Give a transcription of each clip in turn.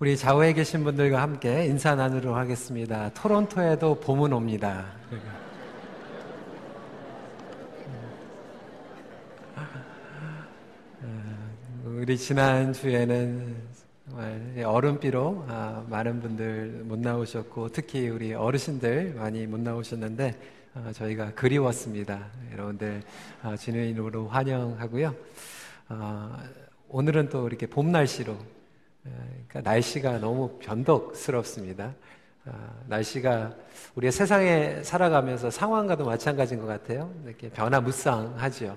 우리 좌우에 계신 분들과 함께 인사 나누도록 하겠습니다. 토론토에도 봄은 옵니다. 우리 지난 주에는 정말 얼음비로 아, 많은 분들 못 나오셨고 특히 우리 어르신들 많이 못 나오셨는데 아, 저희가 그리웠습니다. 여러분들 아, 진행으로 환영하고요. 오늘은 또 이렇게 봄 날씨로 그러니까 날씨가 너무 변덕스럽습니다. 날씨가 우리가 세상에 살아가면서 상황과도 마찬가지인 것 같아요. 이렇게 변화무쌍하죠.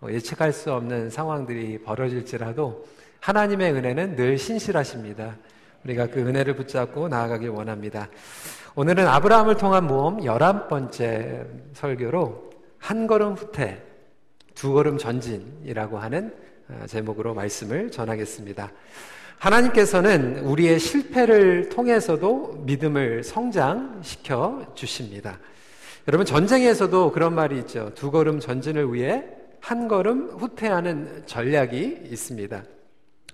어, 예측할 수 없는 상황들이 벌어질지라도 하나님의 은혜는 늘 신실하십니다. 우리가 그 은혜를 붙잡고 나아가길 원합니다. 오늘은 아브라함을 통한 모험 11번째 설교로 한 걸음 후퇴, 두 걸음 전진이라고 하는 어, 제목으로 말씀을 전하겠습니다. 하나님께서는 우리의 실패를 통해서도 믿음을 성장시켜 주십니다. 여러분, 전쟁에서도 그런 말이 있죠. 두 걸음 전진을 위해 한 걸음 후퇴하는 전략이 있습니다.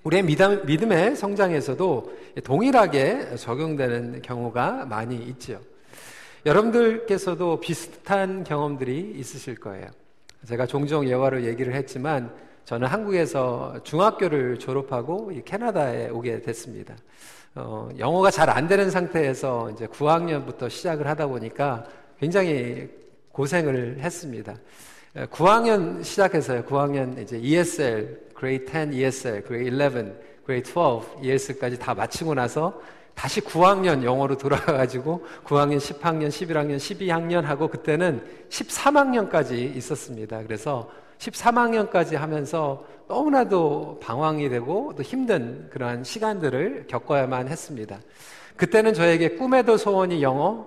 우리의 믿음, 의 성장에서도 동일하게 적용되는 경우가 많이 있죠. 여러분들께서도 비슷한 경험들이 있으실 거예요. 제가 종종 예화로 얘기를 했지만 저는 한국에서 중학교를 졸업하고 캐나다에 오게 됐습니다. 어, 영어가 잘 안 되는 상태에서 이제 9학년부터 시작을 하다 보니까 굉장히 고생을 했습니다. 9학년 시작해서요. 9학년 이제 ESL, Grade 10 ESL, Grade 11, Grade 12 ESL까지 다 마치고 나서 다시 9학년 영어로 돌아가가지고 9학년, 10학년, 11학년, 12학년 하고 그때는 13학년까지 있었습니다. 그래서 13학년까지 하면서 너무나도 방황이 되고 또 힘든 그러한 시간들을 겪어야만 했습니다. 그때는 저에게 꿈에도 소원이 영어,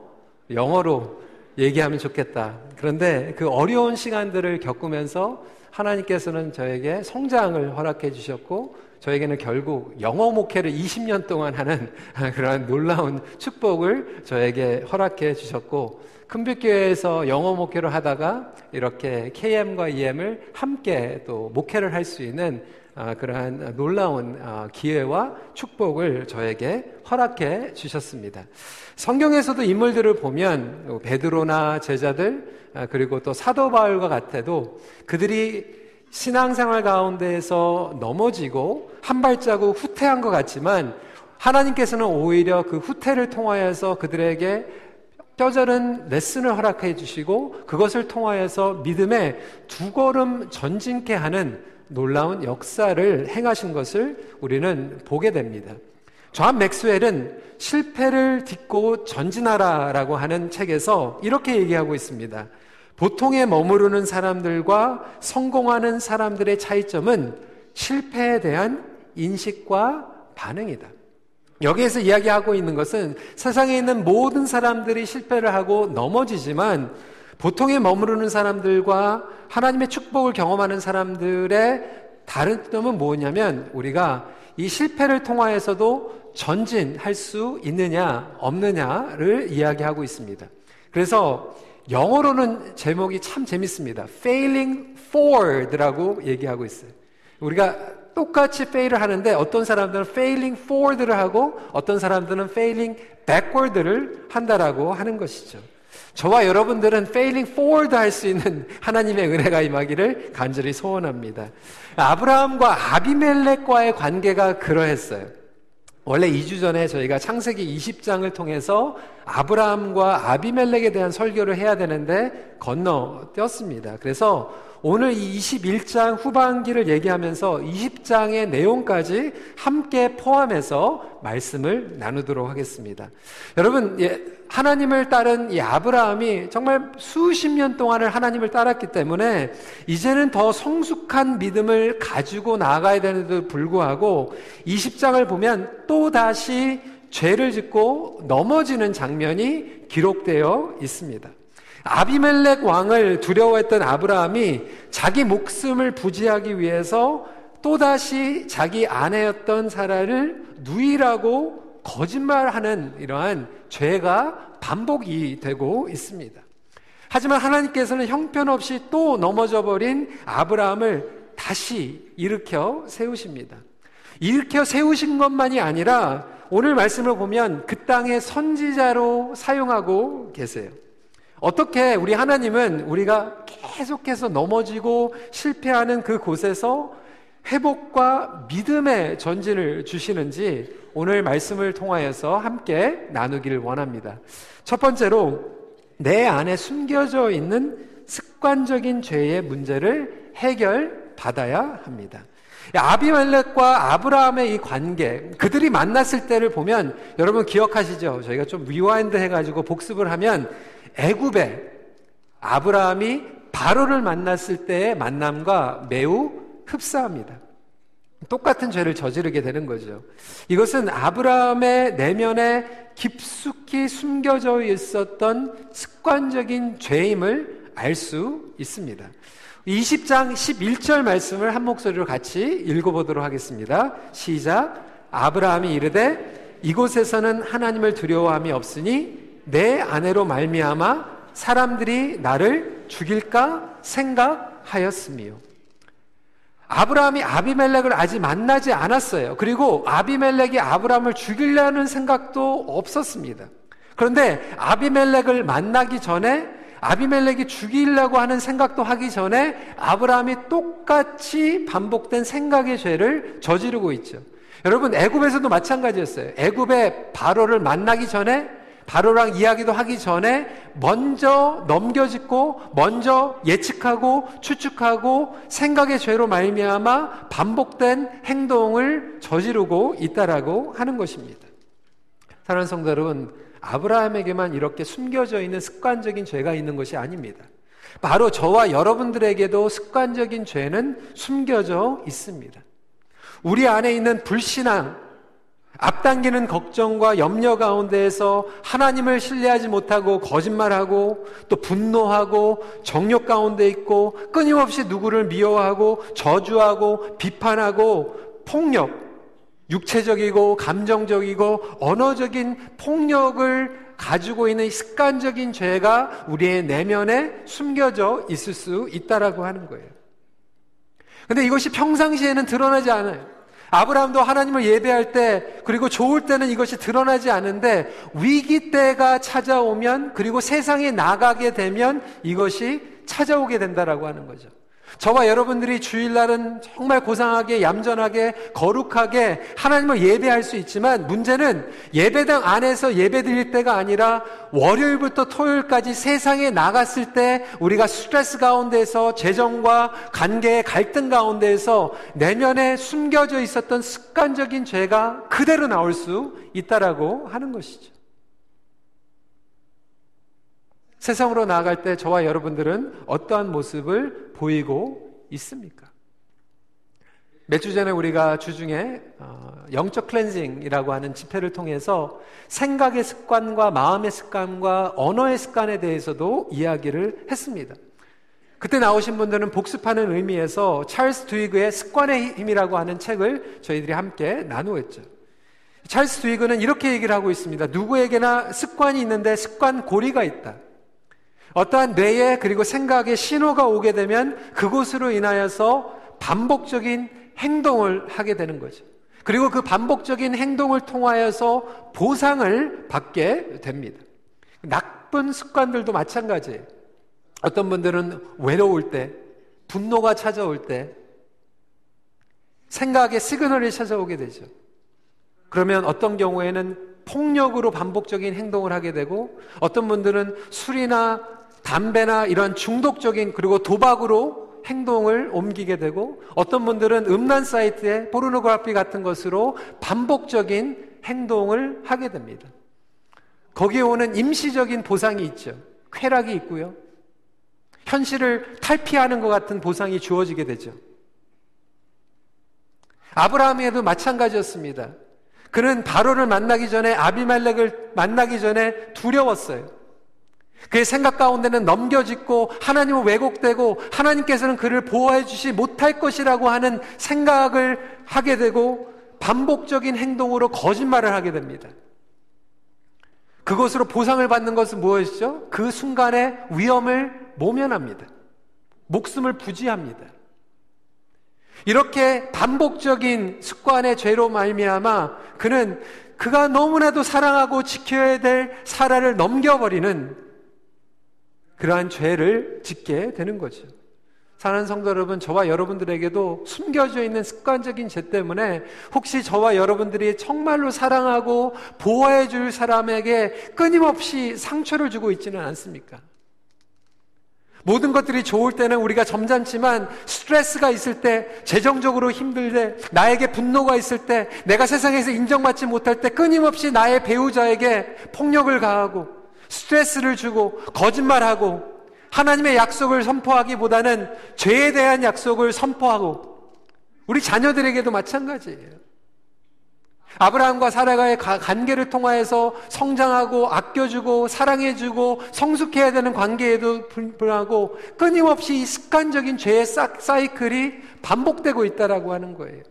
영어로 얘기하면 좋겠다. 그런데 그 어려운 시간들을 겪으면서 하나님께서는 저에게 성장을 허락해 주셨고 저에게는 결국 영어 목회를 20년 동안 하는 그러한 놀라운 축복을 저에게 허락해 주셨고 큰빛교회에서 영어 목회를 하다가 이렇게 KM과 EM을 함께 또 목회를 할 수 있는 아, 그러한 놀라운 아, 기회와 축복을 저에게 허락해 주셨습니다. 성경에서도 인물들을 보면 뭐 베드로나 제자들 아, 그리고 또 사도 바울과 같아도 그들이 신앙생활 가운데에서 넘어지고 한 발자국 후퇴한 것 같지만 하나님께서는 오히려 그 후퇴를 통하여서 그들에게 뼈저른 레슨을 허락해 주시고 그것을 통하여서 믿음의 두 걸음 전진케 하는 놀라운 역사를 행하신 것을 우리는 보게 됩니다. 존 맥스웰은 실패를 딛고 전진하라라고 하는 책에서 이렇게 얘기하고 있습니다. 보통에 머무르는 사람들과 성공하는 사람들의 차이점은 실패에 대한 인식과 반응이다. 여기에서 이야기하고 있는 것은 세상에 있는 모든 사람들이 실패를 하고 넘어지지만 보통에 머무르는 사람들과 하나님의 축복을 경험하는 사람들의 다른 점은 뭐냐면 우리가 이 실패를 통하여서도 전진할 수 있느냐 없느냐를 이야기하고 있습니다. 그래서 영어로는 제목이 참 재밌습니다. Failing forward라고 얘기하고 있어요. 우리가 똑같이 fail을 하는데 어떤 사람들은 failing forward를 하고 어떤 사람들은 failing backward를 한다라고 하는 것이죠. 저와 여러분들은 failing forward 할 수 있는 하나님의 은혜가 임하기를 간절히 소원합니다. 아브라함과 아비멜렉과의 관계가 그러했어요. 원래 2주 전에 저희가 창세기 20장을 통해서 아브라함과 아비멜렉에 대한 설교를 해야 되는데 건너뛰었습니다. 그래서 오늘 이 21장 후반기를 얘기하면서 20장의 내용까지 함께 포함해서 말씀을 나누도록 하겠습니다. 여러분, 예, 하나님을 따른 이 아브라함이 정말 수십 년 동안을 하나님을 따랐기 때문에 이제는 더 성숙한 믿음을 가지고 나아가야 되는데도 불구하고 20장을 보면 또 다시 죄를 짓고 넘어지는 장면이 기록되어 있습니다. 아비멜렉 왕을 두려워했던 아브라함이 자기 목숨을 부지하기 위해서 또다시 자기 아내였던 사라를 누이라고 거짓말하는 이러한 죄가 반복이 되고 있습니다. 하지만 하나님께서는 형편없이 또 넘어져 버린 아브라함을 다시 일으켜 세우십니다. 일으켜 세우신 것만이 아니라 오늘 말씀을 보면 그 땅의 선지자로 사용하고 계세요. 어떻게 우리 하나님은 우리가 계속해서 넘어지고 실패하는 그 곳에서 회복과 믿음의 전진을 주시는지 오늘 말씀을 통하여서 함께 나누기를 원합니다. 첫 번째로 내 안에 숨겨져 있는 습관적인 죄의 문제를 해결받아야 합니다. 아비멜렉과 아브라함의 이 관계, 그들이 만났을 때를 보면 여러분 기억하시죠? 저희가 좀 rewind 해가지고 복습을 하면 애굽에 아브라함이 바로를 만났을 때의 만남과 매우 흡사합니다. 똑같은 죄를 저지르게 되는 거죠. 이것은 아브라함의 내면에 깊숙이 숨겨져 있었던 습관적인 죄임을 알 수 있습니다. 20장 11절 말씀을 한 목소리로 같이 읽어보도록 하겠습니다. 시작. 아브라함이 이르되 이곳에서는 하나님을 두려워함이 없으니 내 아내로 말미암아 사람들이 나를 죽일까 생각하였으며 아브라함이 아비멜렉을 아직 만나지 않았어요. 그리고 아비멜렉이 아브라함을 죽이려는 생각도 없었습니다. 그런데 아비멜렉을 만나기 전에 아비멜렉이 죽이려고 하는 생각도 하기 전에 아브라함이 똑같이 반복된 생각의 죄를 저지르고 있죠. 여러분 애굽에서도 마찬가지였어요. 애굽의 바로를 만나기 전에 바로랑 이야기도 하기 전에 먼저 넘겨짚고 먼저 예측하고 추측하고 생각의 죄로 말미암아 반복된 행동을 저지르고 있다라고 하는 것입니다. 사랑하는 성도 여러분, 아브라함에게만 이렇게 숨겨져 있는 습관적인 죄가 있는 것이 아닙니다. 바로 저와 여러분들에게도 습관적인 죄는 숨겨져 있습니다. 우리 안에 있는 불신앙, 앞당기는 걱정과 염려 가운데에서 하나님을 신뢰하지 못하고 거짓말하고 또 분노하고 정욕 가운데 있고 끊임없이 누구를 미워하고 저주하고 비판하고 폭력, 육체적이고 감정적이고 언어적인 폭력을 가지고 있는 습관적인 죄가 우리의 내면에 숨겨져 있을 수 있다라고 하는 거예요. 근데 이것이 평상시에는 드러나지 않아요. 아브라함도 하나님을 예배할 때 그리고 좋을 때는 이것이 드러나지 않는데 위기 때가 찾아오면 그리고 세상에 나가게 되면 이것이 찾아오게 된다라고 하는 거죠. 저와 여러분들이 주일날은 정말 고상하게, 얌전하게, 거룩하게 하나님을 예배할 수 있지만 문제는 예배당 안에서 예배 드릴 때가 아니라 월요일부터 토요일까지 세상에 나갔을 때 우리가 스트레스 가운데서 재정과 관계의 갈등 가운데에서 내면에 숨겨져 있었던 습관적인 죄가 그대로 나올 수 있다라고 하는 것이죠. 세상으로 나아갈 때 저와 여러분들은 어떠한 모습을 보이고 있습니까? 몇 주 전에 우리가 주중에 어, 영적 클렌징이라고 하는 집회를 통해서 생각의 습관과 마음의 습관과 언어의 습관에 대해서도 이야기를 했습니다. 그때 나오신 분들은 복습하는 의미에서 찰스 드위그의 습관의 힘이라고 하는 책을 저희들이 함께 나누었죠. 찰스 드위그는 이렇게 얘기를 하고 있습니다. 누구에게나 습관이 있는데 습관 고리가 있다. 어떠한 뇌에 그리고 생각에 신호가 오게 되면 그곳으로 인하여서 반복적인 행동을 하게 되는 거죠. 그리고 그 반복적인 행동을 통하여서 보상을 받게 됩니다. 나쁜 습관들도 마찬가지예요. 어떤 분들은 외로울 때, 분노가 찾아올 때, 생각의 시그널이 찾아오게 되죠. 그러면 어떤 경우에는 폭력으로 반복적인 행동을 하게 되고 어떤 분들은 술이나 담배나 이런 중독적인 그리고 도박으로 행동을 옮기게 되고 어떤 분들은 음란 사이트에 포르노그라피 같은 것으로 반복적인 행동을 하게 됩니다. 거기에 오는 임시적인 보상이 있죠. 쾌락이 있고요. 현실을 탈피하는 것 같은 보상이 주어지게 되죠. 아브라함에도 마찬가지였습니다. 그는 바로를 만나기 전에 아비말렉을 만나기 전에 두려웠어요. 그의 생각 가운데는 넘겨짓고 하나님은 왜곡되고 하나님께서는 그를 보호해 주지 못할 것이라고 하는 생각을 하게 되고 반복적인 행동으로 거짓말을 하게 됩니다. 그것으로 보상을 받는 것은 무엇이죠? 그 순간의 위험을 모면합니다. 목숨을 부지합니다. 이렇게 반복적인 습관의 죄로 말미암아 그는 그가 너무나도 사랑하고 지켜야 될 사라를 넘겨버리는 그러한 죄를 짓게 되는 거죠. 사랑하는 성도 여러분, 저와 여러분들에게도 숨겨져 있는 습관적인 죄 때문에 혹시 저와 여러분들이 정말로 사랑하고 보호해 줄 사람에게 끊임없이 상처를 주고 있지는 않습니까? 모든 것들이 좋을 때는 우리가 점잖지만 스트레스가 있을 때, 재정적으로 힘들 때, 나에게 분노가 있을 때, 내가 세상에서 인정받지 못할 때 끊임없이 나의 배우자에게 폭력을 가하고 스트레스를 주고 거짓말하고 하나님의 약속을 선포하기보다는 죄에 대한 약속을 선포하고 우리 자녀들에게도 마찬가지예요. 아브라함과 사라가의 관계를 통하여서 성장하고 아껴주고 사랑해주고 성숙해야 되는 관계에도 불구하고 끊임없이 이 습관적인 죄의 사이클이 반복되고 있다라고 하는 거예요.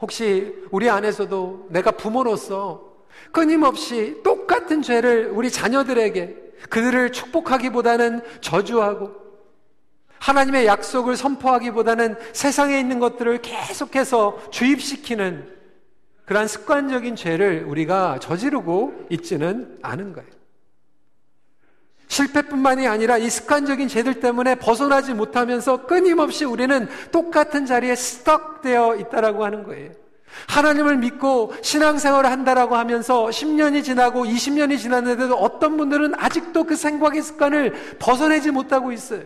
혹시 우리 안에서도 내가 부모로서 끊임없이 똑같은 죄를 우리 자녀들에게 그들을 축복하기보다는 저주하고 하나님의 약속을 선포하기보다는 세상에 있는 것들을 계속해서 주입시키는 그러한 습관적인 죄를 우리가 저지르고 있지는 않은 거예요. 실패뿐만이 아니라 이 습관적인 죄들 때문에 벗어나지 못하면서 끊임없이 우리는 똑같은 자리에 스떡되어 있다라고 하는 거예요. 하나님을 믿고 신앙생활을 한다라고 하면서 10년이 지나고 20년이 지났는데도 어떤 분들은 아직도 그 생각의 습관을 벗어내지 못하고 있어요.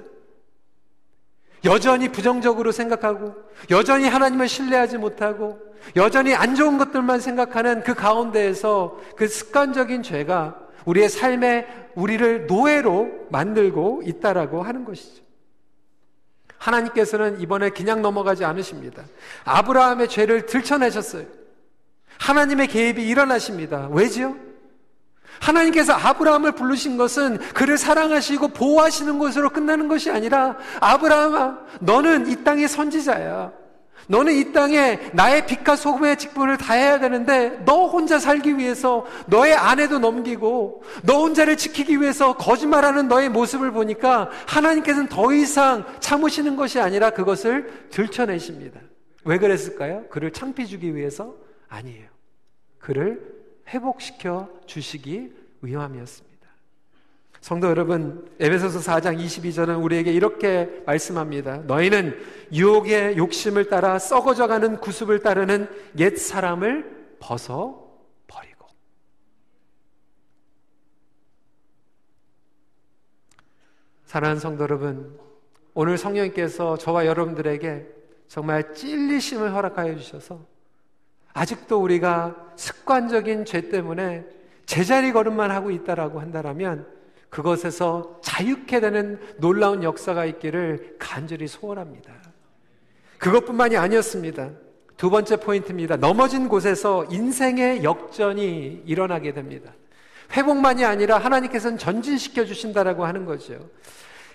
여전히 부정적으로 생각하고, 여전히 하나님을 신뢰하지 못하고, 여전히 안 좋은 것들만 생각하는 그 가운데에서 그 습관적인 죄가 우리의 삶에 우리를 노예로 만들고 있다라고 하는 것이죠. 하나님께서는 이번에 그냥 넘어가지 않으십니다. 아브라함의 죄를 들춰내셨어요. 하나님의 개입이 일어나십니다. 왜지요? 하나님께서 아브라함을 부르신 것은 그를 사랑하시고 보호하시는 것으로 끝나는 것이 아니라 아브라함아, 너는 이 땅의 선지자야. 너는 이 땅에 나의 빛과 소금의 직분을 다해야 되는데 너 혼자 살기 위해서 너의 아내도 넘기고 너 혼자를 지키기 위해서 거짓말하는 너의 모습을 보니까 하나님께서는 더 이상 참으시는 것이 아니라 그것을 들춰내십니다. 왜 그랬을까요? 그를 창피 주기 위해서 아니에요. 그를 회복시켜 주시기 위함이었습니다. 성도 여러분, 에베소서 4장 22절은 우리에게 이렇게 말씀합니다. 너희는 유혹의 욕심을 따라 썩어져가는 구습을 따르는 옛 사람을 벗어 버리고. 사랑하는 성도 여러분, 오늘 성령님께서 저와 여러분들에게 정말 찔리심을 허락하여 주셔서 아직도 우리가 습관적인 죄 때문에 제자리 걸음만 하고 있다라고 한다면 그것에서 자유케 되는 놀라운 역사가 있기를 간절히 소원합니다. 그것뿐만이 아니었습니다. 두 번째 포인트입니다. 넘어진 곳에서 인생의 역전이 일어나게 됩니다. 회복만이 아니라 하나님께서는 전진시켜 주신다라고 하는 거죠.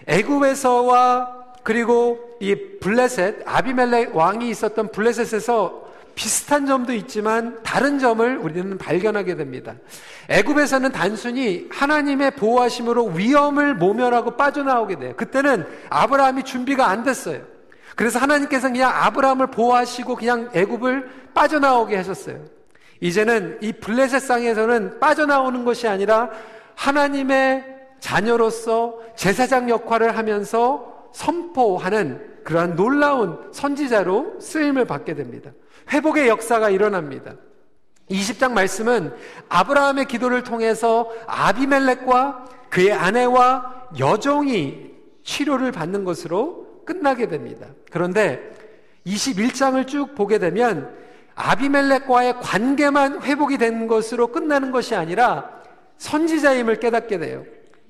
애굽에서와 그리고 이 블레셋 아비멜렉 왕이 있었던 블레셋에서 비슷한 점도 있지만 다른 점을 우리는 발견하게 됩니다. 애굽에서는 단순히 하나님의 보호하심으로 위험을 모면하고 빠져나오게 돼요. 그때는 아브라함이 준비가 안 됐어요. 그래서 하나님께서 그냥 아브라함을 보호하시고 그냥 애굽을 빠져나오게 하셨어요. 이제는 이 블레셋 상에서는 빠져나오는 것이 아니라 하나님의 자녀로서 제사장 역할을 하면서 선포하는 그러한 놀라운 선지자로 쓰임을 받게 됩니다. 회복의 역사가 일어납니다. 20장 말씀은 아브라함의 기도를 통해서 아비멜렉과 그의 아내와 여종이 치료를 받는 것으로 끝나게 됩니다. 그런데 21장을 쭉 보게 되면 아비멜렉과의 관계만 회복이 된 것으로 끝나는 것이 아니라 선지자임을 깨닫게 돼요.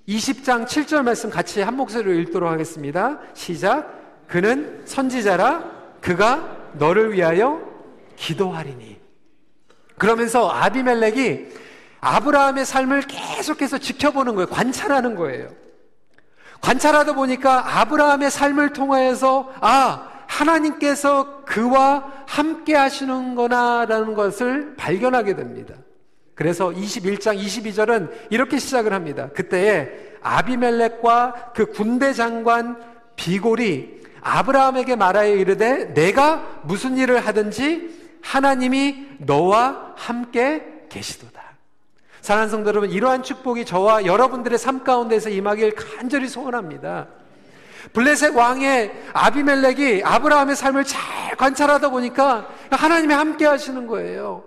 20장 7절 말씀 같이 한 목소리로 읽도록 하겠습니다. 시작. 그는 선지자라 그가 너를 위하여 기도하리니. 그러면서 아비멜렉이 아브라함의 삶을 계속해서 지켜보는 거예요. 관찰하는 거예요. 관찰하다 보니까 아브라함의 삶을 통하여서 아, 하나님께서 그와 함께 하시는구나라는 것을 발견하게 됩니다. 그래서 21장 22절은 이렇게 시작을 합니다. 그때에 아비멜렉과 그 군대 장관 비골이 아브라함에게 말하여 이르되 내가 무슨 일을 하든지 하나님이 너와 함께 계시도다. 사랑하는 성도 여러분, 이러한 축복이 저와 여러분들의 삶 가운데서 임하길 간절히 소원합니다. 블레셋 왕의 아비멜렉이 아브라함의 삶을 잘 관찰하다 보니까 하나님이 함께 하시는 거예요.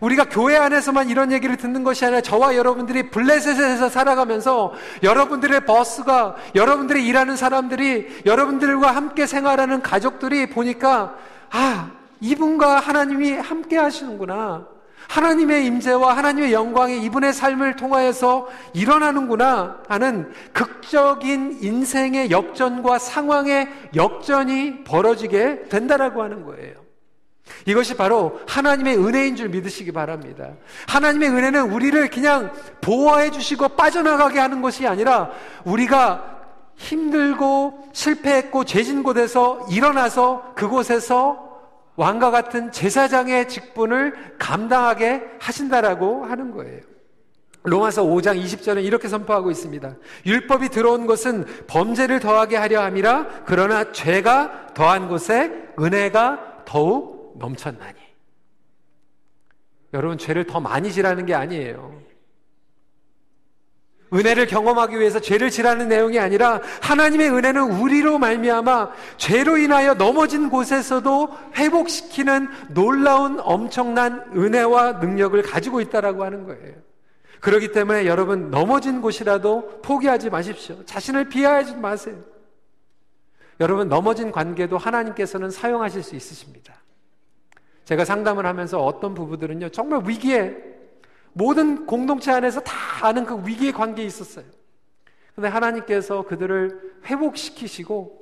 우리가 교회 안에서만 이런 얘기를 듣는 것이 아니라 저와 여러분들이 블레셋에서 살아가면서 여러분들의 버스가 여러분들이 일하는 사람들이 여러분들과 함께 생활하는 가족들이 보니까 아, 이분과 하나님이 함께 하시는구나. 하나님의 임재와 하나님의 영광이 이분의 삶을 통하여서 일어나는구나 하는 극적인 인생의 역전과 상황의 역전이 벌어지게 된다라고 하는 거예요. 이것이 바로 하나님의 은혜인 줄 믿으시기 바랍니다. 하나님의 은혜는 우리를 그냥 보호해 주시고 빠져나가게 하는 것이 아니라 우리가 힘들고 실패했고 죄진 곳에서 일어나서 그곳에서 왕과 같은 제사장의 직분을 감당하게 하신다라고 하는 거예요. 로마서 5장 20절은 이렇게 선포하고 있습니다. 율법이 들어온 것은 범죄를 더하게 하려 함이라 그러나 죄가 더한 곳에 은혜가 더욱 넘쳤나니. 여러분 죄를 더 많이 지라는 게 아니에요. 은혜를 경험하기 위해서 죄를 지라는 내용이 아니라 하나님의 은혜는 우리로 말미암아 죄로 인하여 넘어진 곳에서도 회복시키는 놀라운 엄청난 은혜와 능력을 가지고 있다라고 하는 거예요. 그렇기 때문에 여러분 넘어진 곳이라도 포기하지 마십시오. 자신을 비하하지 마세요. 여러분 넘어진 관계도 하나님께서는 사용하실 수 있으십니다. 제가 상담을 하면서 어떤 부부들은요 정말 위기에 모든 공동체 안에서 다 아는 그 위기의 관계에 있었어요. 근데 하나님께서 그들을 회복시키시고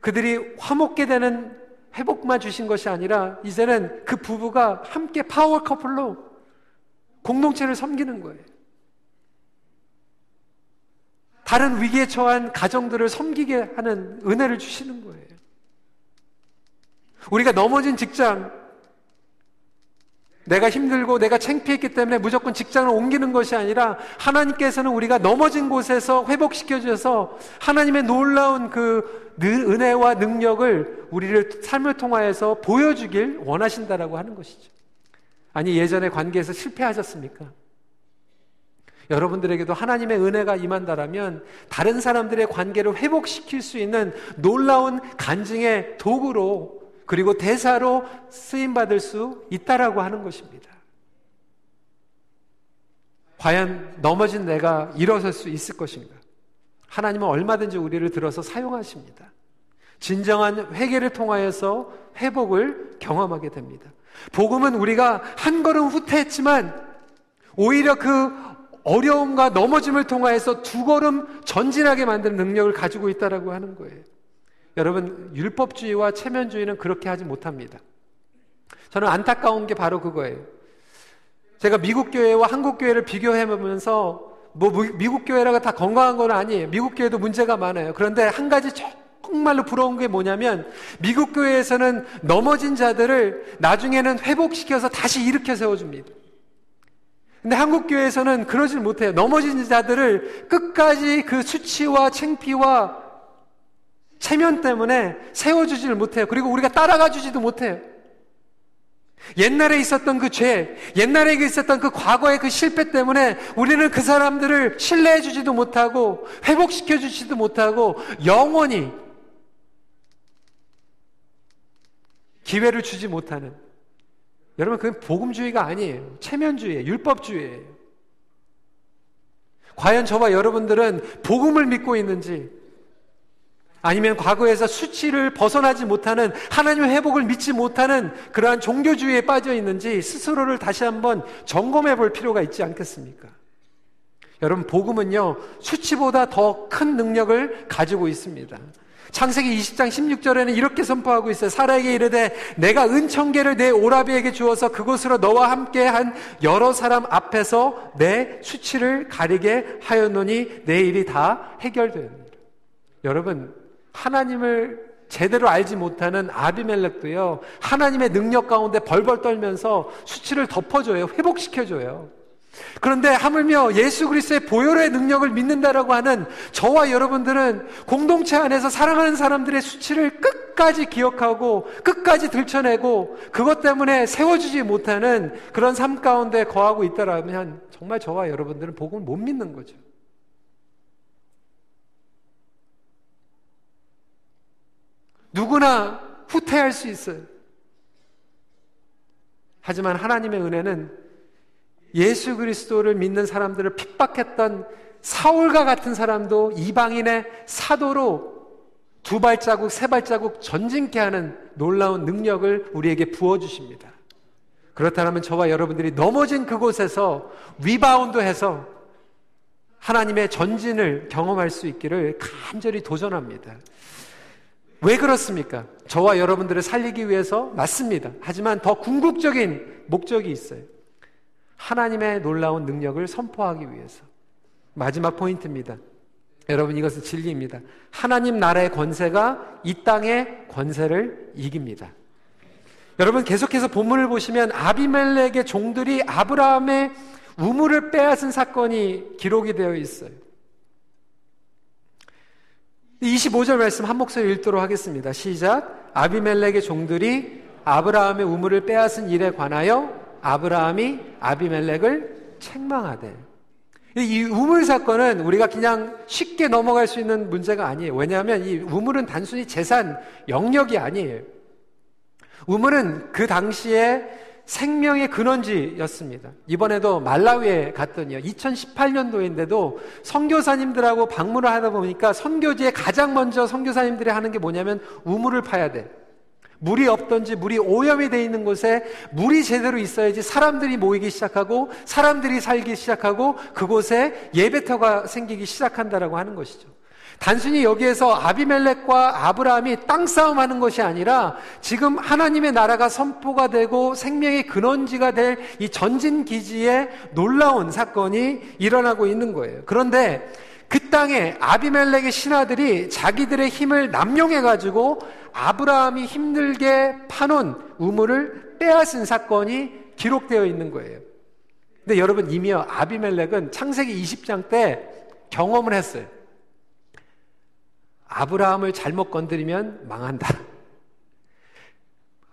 그들이 화목게 되는 회복만 주신 것이 아니라 이제는 그 부부가 함께 파워 커플로 공동체를 섬기는 거예요. 다른 위기에 처한 가정들을 섬기게 하는 은혜를 주시는 거예요. 우리가 넘어진 직장, 내가 힘들고 내가 창피했기 때문에 무조건 직장을 옮기는 것이 아니라 하나님께서는 우리가 넘어진 곳에서 회복시켜 주셔서 하나님의 놀라운 그 은혜와 능력을 우리를 삶을 통하여서 보여주길 원하신다라고 하는 것이죠. 아니 예전에 관계에서 실패하셨습니까? 여러분들에게도 하나님의 은혜가 임한다라면 다른 사람들의 관계를 회복시킬 수 있는 놀라운 간증의 도구로 그리고 대사로 쓰임 받을 수 있다라고 하는 것입니다. 과연 넘어진 내가 일어설 수 있을 것인가? 하나님은 얼마든지 우리를 들어서 사용하십니다. 진정한 회개를 통하여서 회복을 경험하게 됩니다. 복음은 우리가 한 걸음 후퇴했지만 오히려 그 어려움과 넘어짐을 통하여서 두 걸음 전진하게 만드는 능력을 가지고 있다라고 하는 거예요. 여러분, 율법주의와 체면주의는 그렇게 하지 못합니다. 저는 안타까운 게 바로 그거예요. 제가 미국 교회와 한국 교회를 비교해 보면서 뭐 미국 교회라고 다 건강한 건 아니에요. 미국 교회도 문제가 많아요. 그런데 한 가지 정말로 부러운 게 뭐냐면 미국 교회에서는 넘어진 자들을 나중에는 회복시켜서 다시 일으켜 세워줍니다. 근데 한국 교회에서는 그러질 못해요. 넘어진 자들을 끝까지 그 수치와 창피와 체면 때문에 세워주지를 못해요. 그리고 우리가 따라가 주지도 못해요. 옛날에 있었던 그 죄, 옛날에 있었던 그 과거의 그 실패 때문에 우리는 그 사람들을 신뢰해 주지도 못하고 회복시켜 주지도 못하고 영원히 기회를 주지 못하는 여러분 그건 복음주의가 아니에요. 체면주의예요. 율법주의예요. 과연 저와 여러분들은 복음을 믿고 있는지 아니면 과거에서 수치를 벗어나지 못하는 하나님의 회복을 믿지 못하는 그러한 종교주의에 빠져 있는지 스스로를 다시 한번 점검해 볼 필요가 있지 않겠습니까? 여러분, 복음은요, 수치보다 더 큰 능력을 가지고 있습니다. 창세기 20장 16절에는 이렇게 선포하고 있어요. 사라에게 이르되 내가 은청계를 내 오라비에게 주어서 그곳으로 너와 함께 한 여러 사람 앞에서 내 수치를 가리게 하였노니 내 일이 다 해결됩니다. 여러분, 하나님을 제대로 알지 못하는 아비멜렉도요, 하나님의 능력 가운데 벌벌 떨면서 수치를 덮어줘요. 회복시켜줘요. 그런데 하물며 예수 그리스도의 보혈의 능력을 믿는다라고 하는 저와 여러분들은 공동체 안에서 사랑하는 사람들의 수치를 끝까지 기억하고 끝까지 들춰내고 그것 때문에 세워주지 못하는 그런 삶 가운데 거하고 있다라면 정말 저와 여러분들은 복음을 못 믿는 거죠. 누구나 후퇴할 수 있어요. 하지만 하나님의 은혜는 예수 그리스도를 믿는 사람들을 핍박했던 사울과 같은 사람도 이방인의 사도로 두 발자국, 세 발자국 전진케 하는 놀라운 능력을 우리에게 부어주십니다. 그렇다면 저와 여러분들이 넘어진 그곳에서 위바운드 해서 하나님의 전진을 경험할 수 있기를 간절히 도전합니다. 왜 그렇습니까? 저와 여러분들을 살리기 위해서 맞습니다. 하지만 더 궁극적인 목적이 있어요. 하나님의 놀라운 능력을 선포하기 위해서. 마지막 포인트입니다. 여러분 이것은 진리입니다. 하나님 나라의 권세가 이 땅의 권세를 이깁니다. 여러분 계속해서 본문을 보시면 아비멜렉의 종들이 아브라함의 우물을 빼앗은 사건이 기록이 되어 있어요. 25절 말씀 한 목소리 읽도록 하겠습니다. 시작. 아비멜렉의 종들이 아브라함의 우물을 빼앗은 일에 관하여 아브라함이 아비멜렉을 책망하되 이 우물 사건은 우리가 그냥 쉽게 넘어갈 수 있는 문제가 아니에요. 왜냐하면 이 우물은 단순히 재산 영역이 아니에요. 우물은 그 당시에 생명의 근원지였습니다. 이번에도 말라위에 갔더니요. 2018년도인데도 선교사님들하고 방문을 하다 보니까 선교지에 가장 먼저 선교사님들이 하는 게 뭐냐면 우물을 파야 돼. 물이 없던지 물이 오염이 되어 있는 곳에 물이 제대로 있어야지 사람들이 모이기 시작하고 사람들이 살기 시작하고 그곳에 예배터가 생기기 시작한다라고 하는 것이죠. 단순히 여기에서 아비멜렉과 아브라함이 땅 싸움 하는 것이 아니라 지금 하나님의 나라가 선포가 되고 생명의 근원지가 될 이 전진 기지에 놀라운 사건이 일어나고 있는 거예요. 그런데 그 땅에 아비멜렉의 신하들이 자기들의 힘을 남용해 가지고 아브라함이 힘들게 파놓은 우물을 빼앗은 사건이 기록되어 있는 거예요. 근데 여러분 이미요 아비멜렉은 창세기 20장 때 경험을 했어요. 아브라함을 잘못 건드리면 망한다.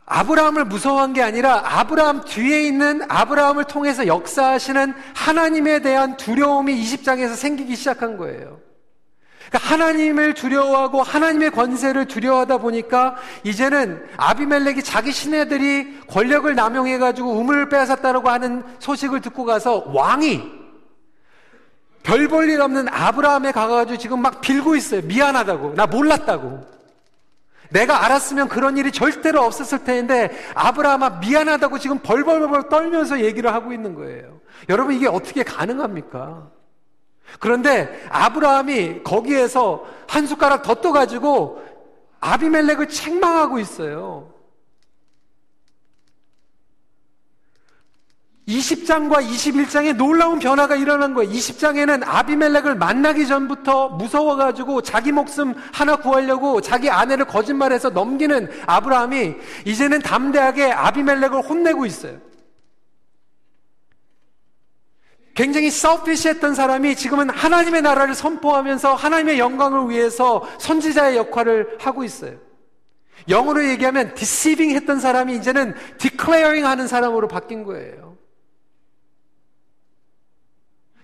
아브라함을 무서워한 게 아니라 아브라함 뒤에 있는 아브라함을 통해서 역사하시는 하나님에 대한 두려움이 20장에서 생기기 시작한 거예요. 그러니까 하나님을 두려워하고 하나님의 권세를 두려워하다 보니까 이제는 아비멜렉이 자기 신하들이 권력을 남용해가지고 우물을 빼앗았다고 하는 소식을 듣고 가서 왕이 별 볼 일 없는 아브라함에 가가지고 지금 막 빌고 있어요. 미안하다고. 나 몰랐다고. 내가 알았으면 그런 일이 절대로 없었을 텐데 아브라함아 미안하다고 지금 벌벌벌 떨면서 얘기를 하고 있는 거예요. 여러분 이게 어떻게 가능합니까? 그런데 아브라함이 거기에서 한 숟가락 더 떠가지고 아비멜렉을 책망하고 있어요. 20장과 21장에 놀라운 변화가 일어난 거예요. 20장에는 아비멜렉을 만나기 전부터 무서워가지고 자기 목숨 하나 구하려고 자기 아내를 거짓말해서 넘기는 아브라함이 이제는 담대하게 아비멜렉을 혼내고 있어요. 굉장히 서피시했던 사람이 지금은 하나님의 나라를 선포하면서 하나님의 영광을 위해서 선지자의 역할을 하고 있어요. 영어로 얘기하면 deceiving 했던 사람이 이제는 declaring 하는 사람으로 바뀐 거예요.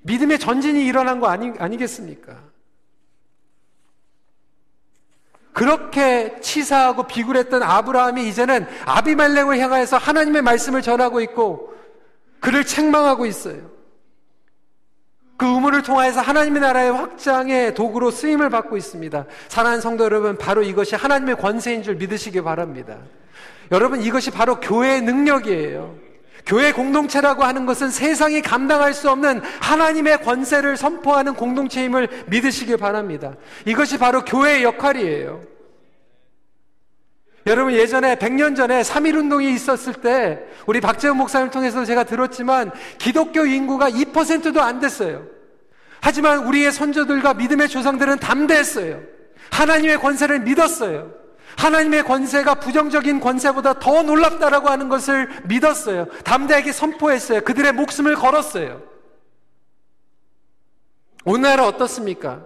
믿음의 전진이 일어난 거 아니, 아니겠습니까? 그렇게 치사하고 비굴했던 아브라함이 이제는 아비말렉을 향하여서 하나님의 말씀을 전하고 있고 그를 책망하고 있어요. 그 우물을 통하여서 하나님의 나라의 확장의 도구로 쓰임을 받고 있습니다. 사랑하는 성도 여러분, 바로 이것이 하나님의 권세인 줄 믿으시기 바랍니다. 여러분, 이것이 바로 교회의 능력이에요. 교회 공동체라고 하는 것은 세상이 감당할 수 없는 하나님의 권세를 선포하는 공동체임을 믿으시기 바랍니다. 이것이 바로 교회의 역할이에요. 여러분 예전에 100년 전에 3.1 운동이 있었을 때 우리 박재훈 목사님을 통해서 제가 들었지만 기독교 인구가 2%도 안 됐어요. 하지만 우리의 선조들과 믿음의 조상들은 담대했어요. 하나님의 권세를 믿었어요. 하나님의 권세가 부정적인 권세보다 더 놀랍다라고 하는 것을 믿었어요. 담대하게 선포했어요. 그들의 목숨을 걸었어요. 오늘날은 어떻습니까?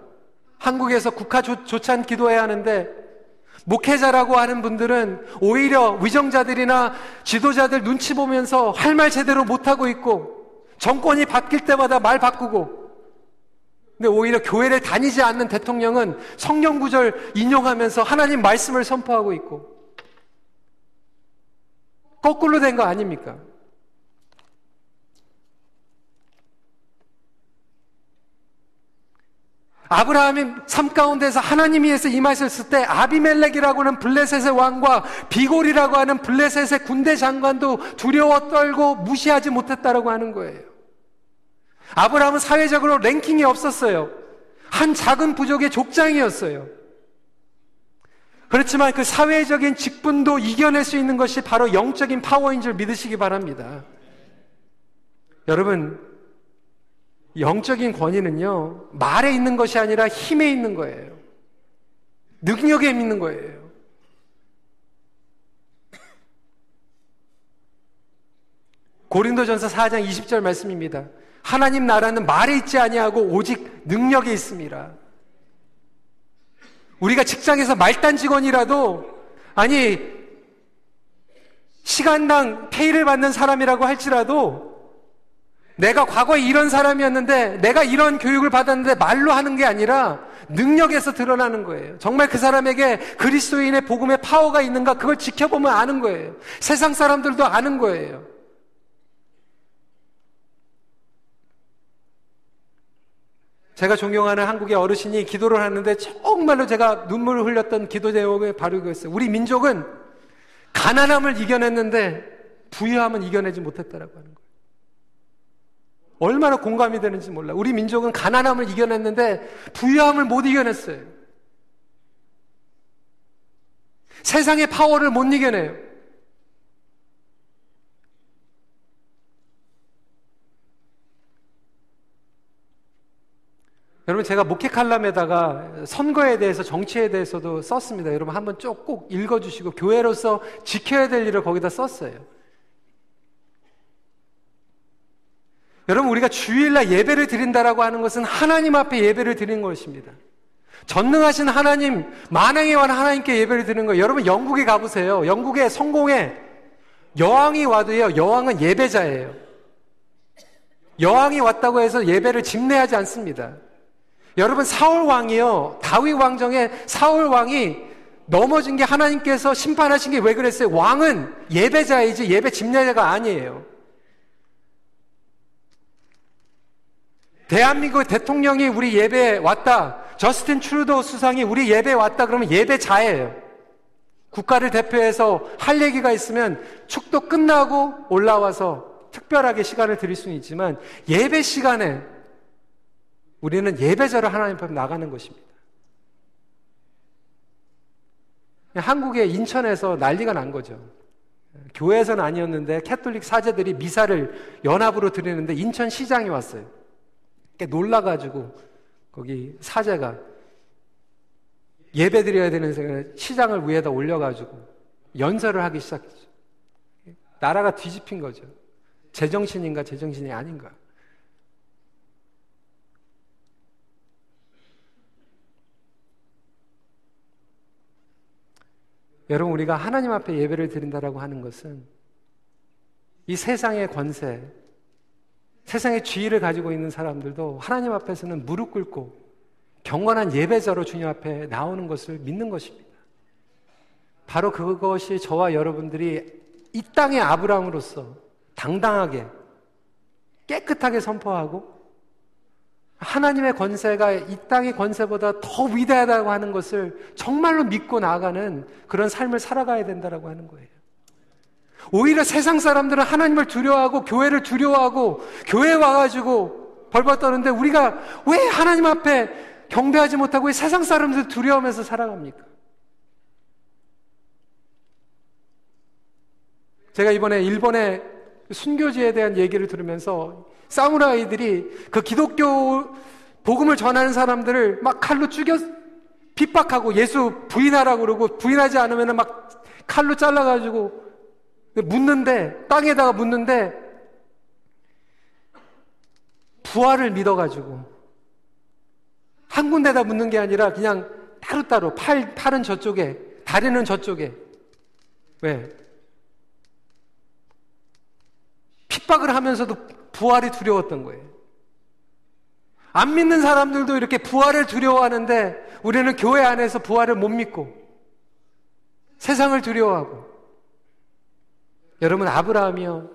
한국에서 국가 조, 찬 기도해야 하는데 목회자라고 하는 분들은 오히려 위정자들이나 지도자들 눈치 보면서 할 말 제대로 못하고 있고 정권이 바뀔 때마다 말 바꾸고 근데 오히려 교회를 다니지 않는 대통령은 성령 구절 인용하면서 하나님 말씀을 선포하고 있고 거꾸로 된 거 아닙니까? 아브라함이 삶 가운데서 하나님이 해서 임하셨을 때 아비멜렉이라고 하는 블레셋의 왕과 비골이라고 하는 블레셋의 군대 장관도 두려워 떨고 무시하지 못했다라고 하는 거예요. 아브라함은 사회적으로 랭킹이 없었어요. 한 작은 부족의 족장이었어요. 그렇지만 그 사회적인 직분도 이겨낼 수 있는 것이 바로 영적인 파워인 줄 믿으시기 바랍니다. 여러분, 영적인 권위는요, 말에 있는 것이 아니라 힘에 있는 거예요. 능력에 있는 거예요. 고린도전서 4장 20절 말씀입니다. 하나님 나라는 말에 있지 아니하고 오직 능력에 있습니다. 우리가 직장에서 말단 직원이라도 아니 시간당 페이를 받는 사람이라고 할지라도 내가 과거에 이런 사람이었는데 내가 이런 교육을 받았는데 말로 하는 게 아니라 능력에서 드러나는 거예요. 정말 그 사람에게 그리스도인의 복음의 파워가 있는가 그걸 지켜보면 아는 거예요. 세상 사람들도 아는 거예요. 제가 존경하는 한국의 어르신이 기도를 하는데 정말로 제가 눈물을 흘렸던 기도 제목이 바로 이거였어요. 우리 민족은 가난함을 이겨냈는데 부유함은 이겨내지 못했다라고 하는 거예요. 얼마나 공감이 되는지 몰라. 우리 민족은 가난함을 이겨냈는데 부유함을 못 이겨냈어요. 세상의 파워를 못 이겨내요. 여러분 제가 목회 칼럼에다가 선거에 대해서 정치에 대해서도 썼습니다. 여러분 한번 쭉 꼭 읽어주시고 교회로서 지켜야 될 일을 거기다 썼어요. 여러분 우리가 주일날 예배를 드린다라고 하는 것은 하나님 앞에 예배를 드리는 것입니다. 전능하신 하나님, 만왕의 왕 하나님께 예배를 드리는 거예요. 여러분 영국에 가보세요. 영국의 성공에 여왕이 와도요. 여왕은 예배자예요. 여왕이 왔다고 해서 예배를 집례하지 않습니다. 여러분 사울 왕이요. 다윗 왕정에 사울 왕이 넘어진 게 하나님께서 심판하신 게 왜 그랬어요? 왕은 예배자이지 예배 집례자가 아니에요. 대한민국 대통령이 우리 예배에 왔다. 저스틴 트루도 수상이 우리 예배에 왔다 그러면 예배자예요. 국가를 대표해서 할 얘기가 있으면 축도 끝나고 올라와서 특별하게 시간을 드릴 수는 있지만 예배 시간에 우리는 예배자로 하나님 앞에 나가는 것입니다. 한국의 인천에서 난리가 난 거죠. 교회에서는 아니었는데 캐톨릭 사제들이 미사를 연합으로 드리는데 인천 시장이 왔어요. 놀라가지고 거기 사제가 예배 드려야 되는 시장을 위에다 올려가지고 연설을 하기 시작했죠. 나라가 뒤집힌 거죠. 제정신인가 제정신이 아닌가. 여러분 우리가 하나님 앞에 예배를 드린다라고 하는 것은 이 세상의 권세, 세상의 지위를 가지고 있는 사람들도 하나님 앞에서는 무릎 꿇고 경건한 예배자로 주님 앞에 나오는 것을 믿는 것입니다. 바로 그것이 저와 여러분들이 이 땅의 아브라함으로서 당당하게 깨끗하게 선포하고 하나님의 권세가 이 땅의 권세보다 더 위대하다고 하는 것을 정말로 믿고 나아가는 그런 삶을 살아가야 된다고 하는 거예요. 오히려 세상 사람들은 하나님을 두려워하고 교회를 두려워하고 교회에 와가지고 벌벌 떠는데 우리가 왜 하나님 앞에 경배하지 못하고 왜 세상 사람들 두려워하면서 살아갑니까? 제가 이번에 일본의 순교지에 대한 얘기를 들으면서 사무라이들이 그 기독교 복음을 전하는 사람들을 막 칼로 죽여 핍박하고 예수 부인하라고 그러고 부인하지 않으면 막 칼로 잘라가지고 묻는데, 땅에다가 묻는데, 부활을 믿어가지고, 한 군데다 묻는 게 아니라 그냥 따로따로, 팔, 팔은 저쪽에, 다리는 저쪽에. 왜? 핍박을 하면서도 부활이 두려웠던 거예요. 안 믿는 사람들도 이렇게 부활을 두려워하는데 우리는 교회 안에서 부활을 못 믿고 세상을 두려워하고 여러분 아브라함이요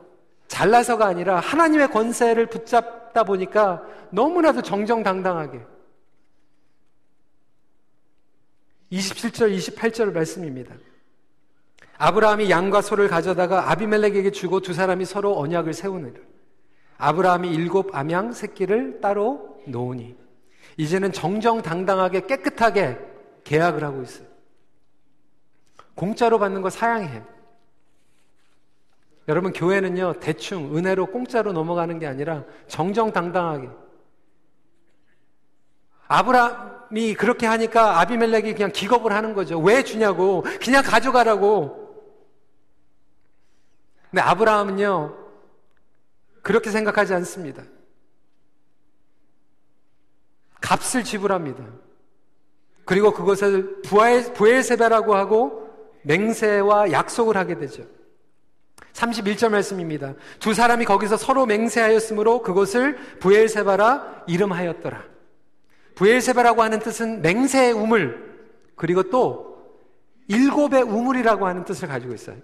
잘나서가 아니라 하나님의 권세를 붙잡다 보니까 너무나도 정정당당하게 27절 28절 말씀입니다. 아브라함이 양과 소를 가져다가 아비멜렉에게 주고 두 사람이 서로 언약을 세우느라 아브라함이 일곱 암양 새끼를 따로 놓으니 이제는 정정당당하게 깨끗하게 계약을 하고 있어요. 공짜로 받는 거 사양해. 여러분 교회는요 대충 은혜로 공짜로 넘어가는 게 아니라 정정당당하게 아브라함이 그렇게 하니까 아비멜렉이 그냥 기겁을 하는 거죠. 왜 주냐고 그냥 가져가라고. 근데 아브라함은요 그렇게 생각하지 않습니다. 값을 지불합니다. 그리고 그것을 부엘세바라고 하고 맹세와 약속을 하게 되죠. 31절 말씀입니다. 두 사람이 거기서 서로 맹세하였으므로 그것을 부엘세바라 이름하였더라. 부엘세바라고 하는 뜻은 맹세의 우물, 그리고 또 일곱의 우물이라고 하는 뜻을 가지고 있어요.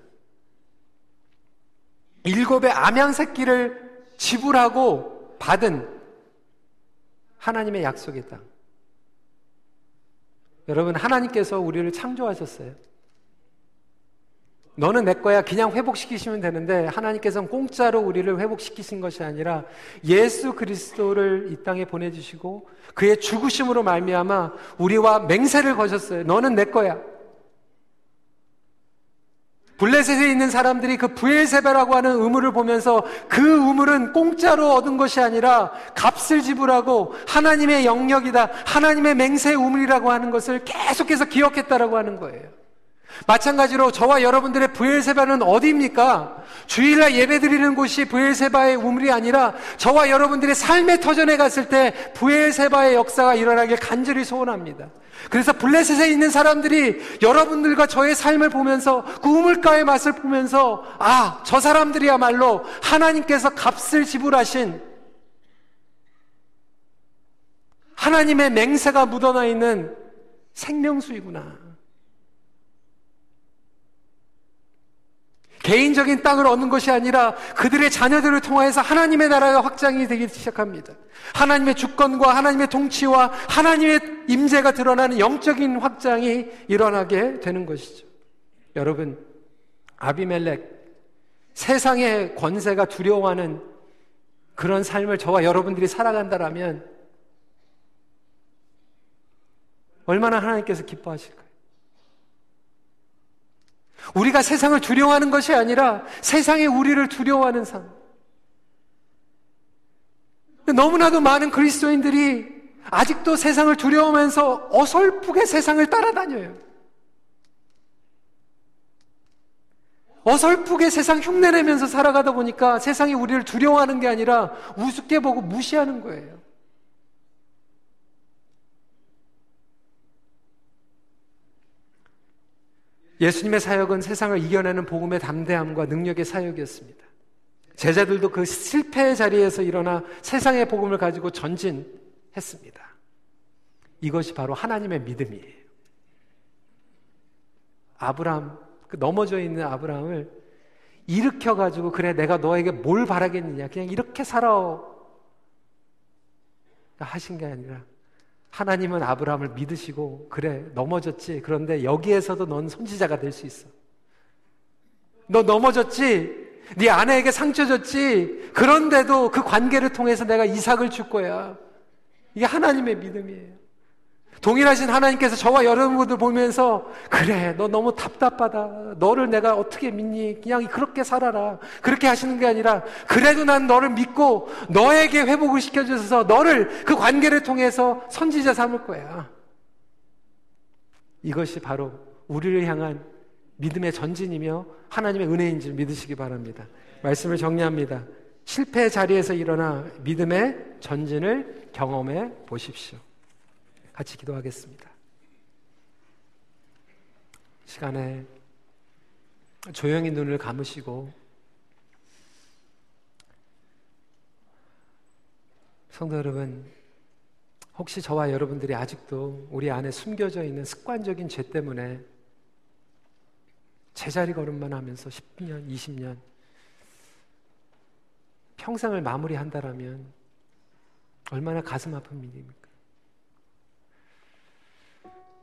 일곱의 암양 새끼를 지불하고 받은 하나님의 약속의 땅. 여러분, 하나님께서 우리를 창조하셨어요. 너는 내 거야. 그냥 회복시키시면 되는데 하나님께서는 공짜로 우리를 회복시키신 것이 아니라 예수 그리스도를 이 땅에 보내주시고 그의 죽으심으로 말미암아 우리와 맹세를 거셨어요. 너는 내 거야. 블레셋에 있는 사람들이 그 부엘세베라고 하는 우물을 보면서 그 우물은 공짜로 얻은 것이 아니라 값을 지불하고 하나님의 영역이다. 하나님의 맹세의 우물이라고 하는 것을 계속해서 기억했다라고 하는 거예요. 마찬가지로 저와 여러분들의 부엘세바는 어디입니까? 주일날 예배드리는 곳이 부엘세바의 우물이 아니라 저와 여러분들의 삶의 터전에 갔을 때 부엘세바의 역사가 일어나길 간절히 소원합니다. 그래서 블레셋에 있는 사람들이 여러분들과 저의 삶을 보면서 그 우물가의 맛을 보면서 아, 저 사람들이야말로 하나님께서 값을 지불하신 하나님의 맹세가 묻어나 있는 생명수이구나. 개인적인 땅을 얻는 것이 아니라 그들의 자녀들을 통하여서 하나님의 나라가 확장이 되기 시작합니다. 하나님의 주권과 하나님의 통치와 하나님의 임재가 드러나는 영적인 확장이 일어나게 되는 것이죠. 여러분, 아비멜렉 세상의 권세가 두려워하는 그런 삶을 저와 여러분들이 살아간다라면 얼마나 하나님께서 기뻐하실까요? 우리가 세상을 두려워하는 것이 아니라 세상에 우리를 두려워하는 삶. 너무나도 많은 그리스도인들이 아직도 세상을 두려워하면서 어설프게 세상을 따라다녀요. 어설프게 세상 흉내내면서 살아가다 보니까 세상이 우리를 두려워하는 게 아니라 우습게 보고 무시하는 거예요. 예수님의 사역은 세상을 이겨내는 복음의 담대함과 능력의 사역이었습니다. 제자들도 그 실패의 자리에서 일어나 세상의 복음을 가지고 전진했습니다. 이것이 바로 하나님의 믿음이에요. 아브라함, 그 넘어져 있는 아브라함을 일으켜가지고, 그래, 내가 너에게 뭘 바라겠느냐. 그냥 이렇게 살아. 하신 게 아니라, 하나님은 아브라함을 믿으시고 그래 넘어졌지. 그런데 여기에서도 넌 선지자가 될 수 있어. 너 넘어졌지? 네 아내에게 상처 줬지? 그런데도 그 관계를 통해서 내가 이삭을 줄 거야. 이게 하나님의 믿음이에요 동일하신 하나님께서 저와 여러분들 보면서 그래 너 너무 답답하다. 너를 내가 어떻게 믿니? 그냥 그렇게 살아라. 그렇게 하시는 게 아니라 그래도 난 너를 믿고 너에게 회복을 시켜주셔서 너를 그 관계를 통해서 선지자 삼을 거야. 이것이 바로 우리를 향한 믿음의 전진이며 하나님의 은혜인 줄 믿으시기 바랍니다. 말씀을 정리합니다. 실패의 자리에서 일어나 믿음의 전진을 경험해 보십시오 같이 기도하겠습니다. 시간에 조용히 눈을 감으시고 성도 여러분 혹시 저와 여러분들이 아직도 우리 안에 숨겨져 있는 습관적인 죄 때문에 제자리 걸음만 하면서 10년, 20년 평생을 마무리한다라면 얼마나 가슴 아픈 일입니까?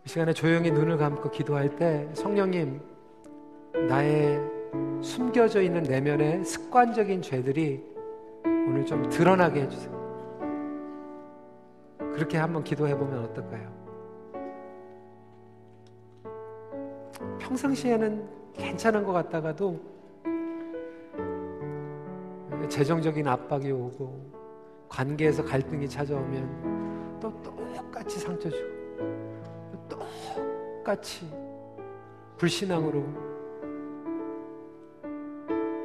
이 시간에 조용히 눈을 감고 기도할 때 성령님 나의 숨겨져 있는 내면의 습관적인 죄들이 오늘 좀 드러나게 해주세요. 그렇게 한번 기도해 보면 어떨까요? 평상시에는 괜찮은 것 같다가도 재정적인 압박이 오고 관계에서 갈등이 찾아오면 또 똑같이 상처 주고 똑같이 불신앙으로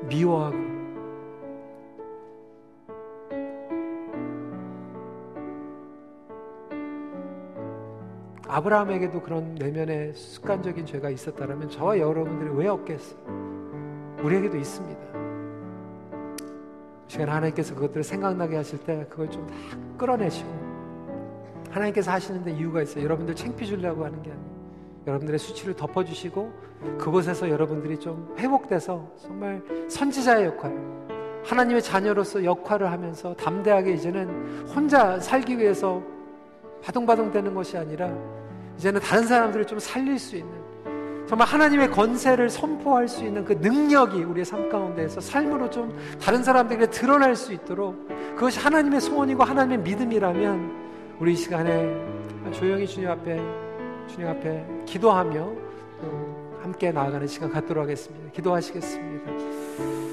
미워하고 아브라함에게도 그런 내면의 습관적인 죄가 있었다면 저와 여러분들이 왜 없겠어요? 우리에게도 있습니다. 시간 하나님께서 그것들을 생각나게 하실 때 그걸 좀 다 끌어내시고 하나님께서 하시는데 이유가 있어요. 여러분들 챙피 주려고 하는 게 아니에요. 여러분들의 수치를 덮어주시고 그곳에서 여러분들이 좀 회복돼서 정말 선지자의 역할, 하나님의 자녀로서 역할을 하면서 담대하게 이제는 혼자 살기 위해서 바둥바둥 되는 것이 아니라 이제는 다른 사람들을 좀 살릴 수 있는 정말 하나님의 건세를 선포할 수 있는 그 능력이 우리의 삶 가운데에서 삶으로 좀 다른 사람들에게 드러날 수 있도록 그것이 하나님의 소원이고 하나님의 믿음이라면 우리 이 시간에 조용히 주님 앞에 주님 앞에 기도하며 함께 나아가는 시간 갖도록 하겠습니다. 기도하시겠습니다.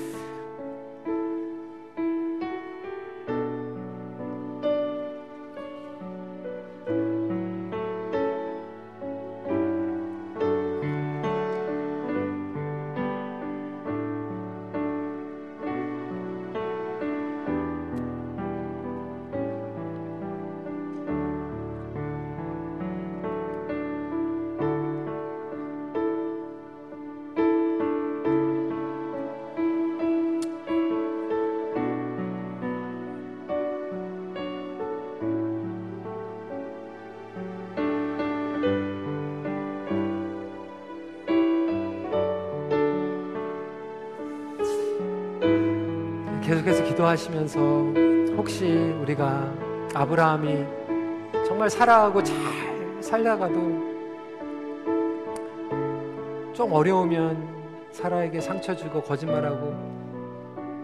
기도하시면서 혹시 우리가 아브라함이 정말 살아가고 잘 살다가도 좀 어려우면 사라에게 상처 주고 거짓말하고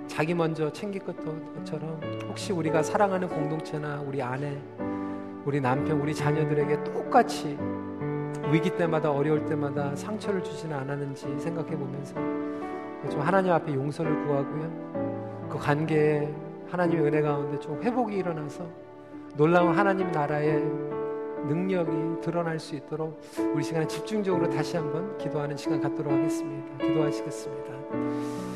자기 먼저 챙길 것처럼 혹시 우리가 사랑하는 공동체나 우리 아내, 우리 남편, 우리 자녀들에게 똑같이 위기 때마다 어려울 때마다 상처를 주지는 않았는지 생각해 보면서 좀 하나님 앞에 용서를 구하고요. 그 관계에 하나님의 은혜 가운데 좀 회복이 일어나서 놀라운 하나님 나라의 능력이 드러날 수 있도록 우리 시간에 집중적으로 다시 한번 기도하는 시간 갖도록 하겠습니다. 기도하시겠습니다.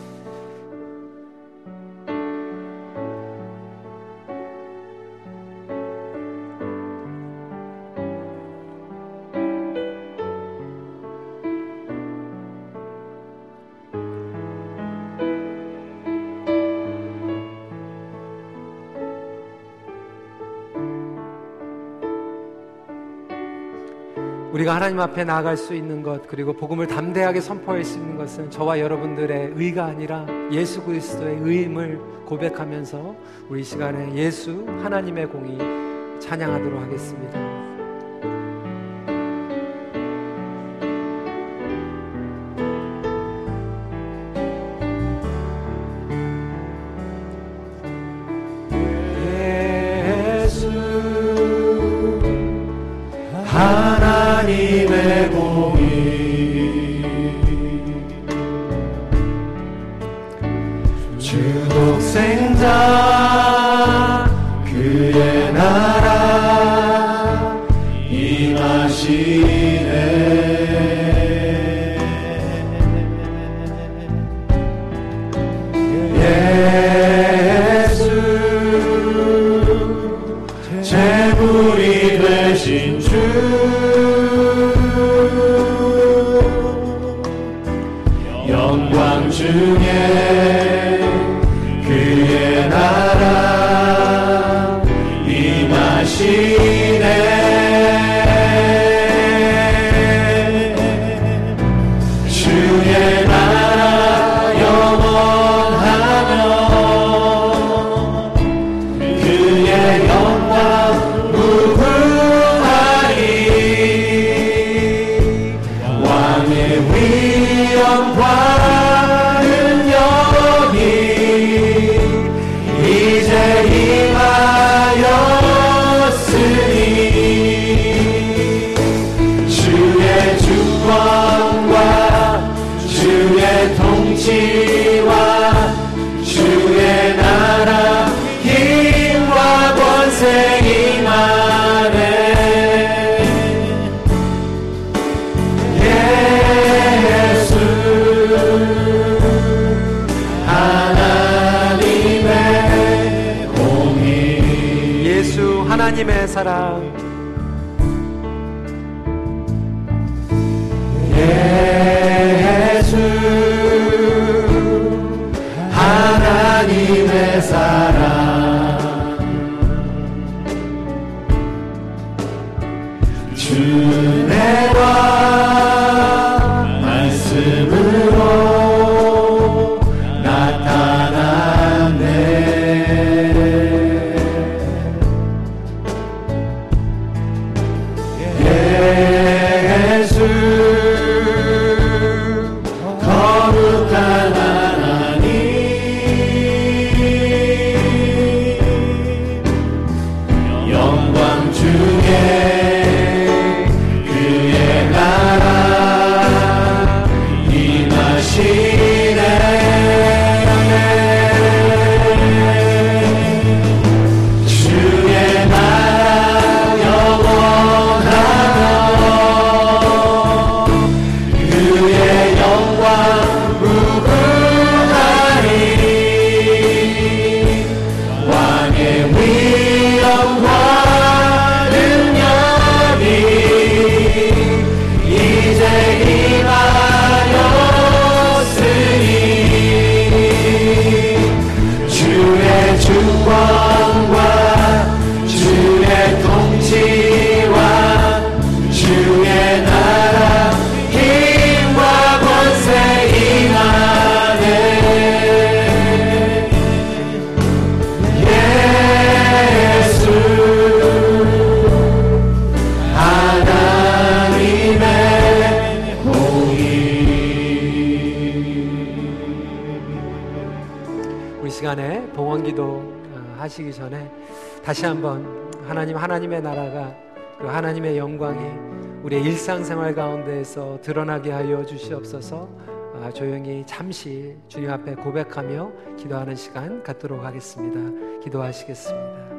우리가 하나님 앞에 나아갈 수 있는 것 그리고 복음을 담대하게 선포할 수 있는 것은 저와 여러분들의 의가 아니라 예수 그리스도의 의임을 고백하면서 우리 시간에 예수 하나님의 공이 찬양하도록 하겠습니다. 재 pasará. 일상생활 가운데에서 드러나게 하여 주시옵소서 아, 조용히 잠시 주님 앞에 고백하며 기도하는 시간 갖도록 하겠습니다. 기도하시겠습니다.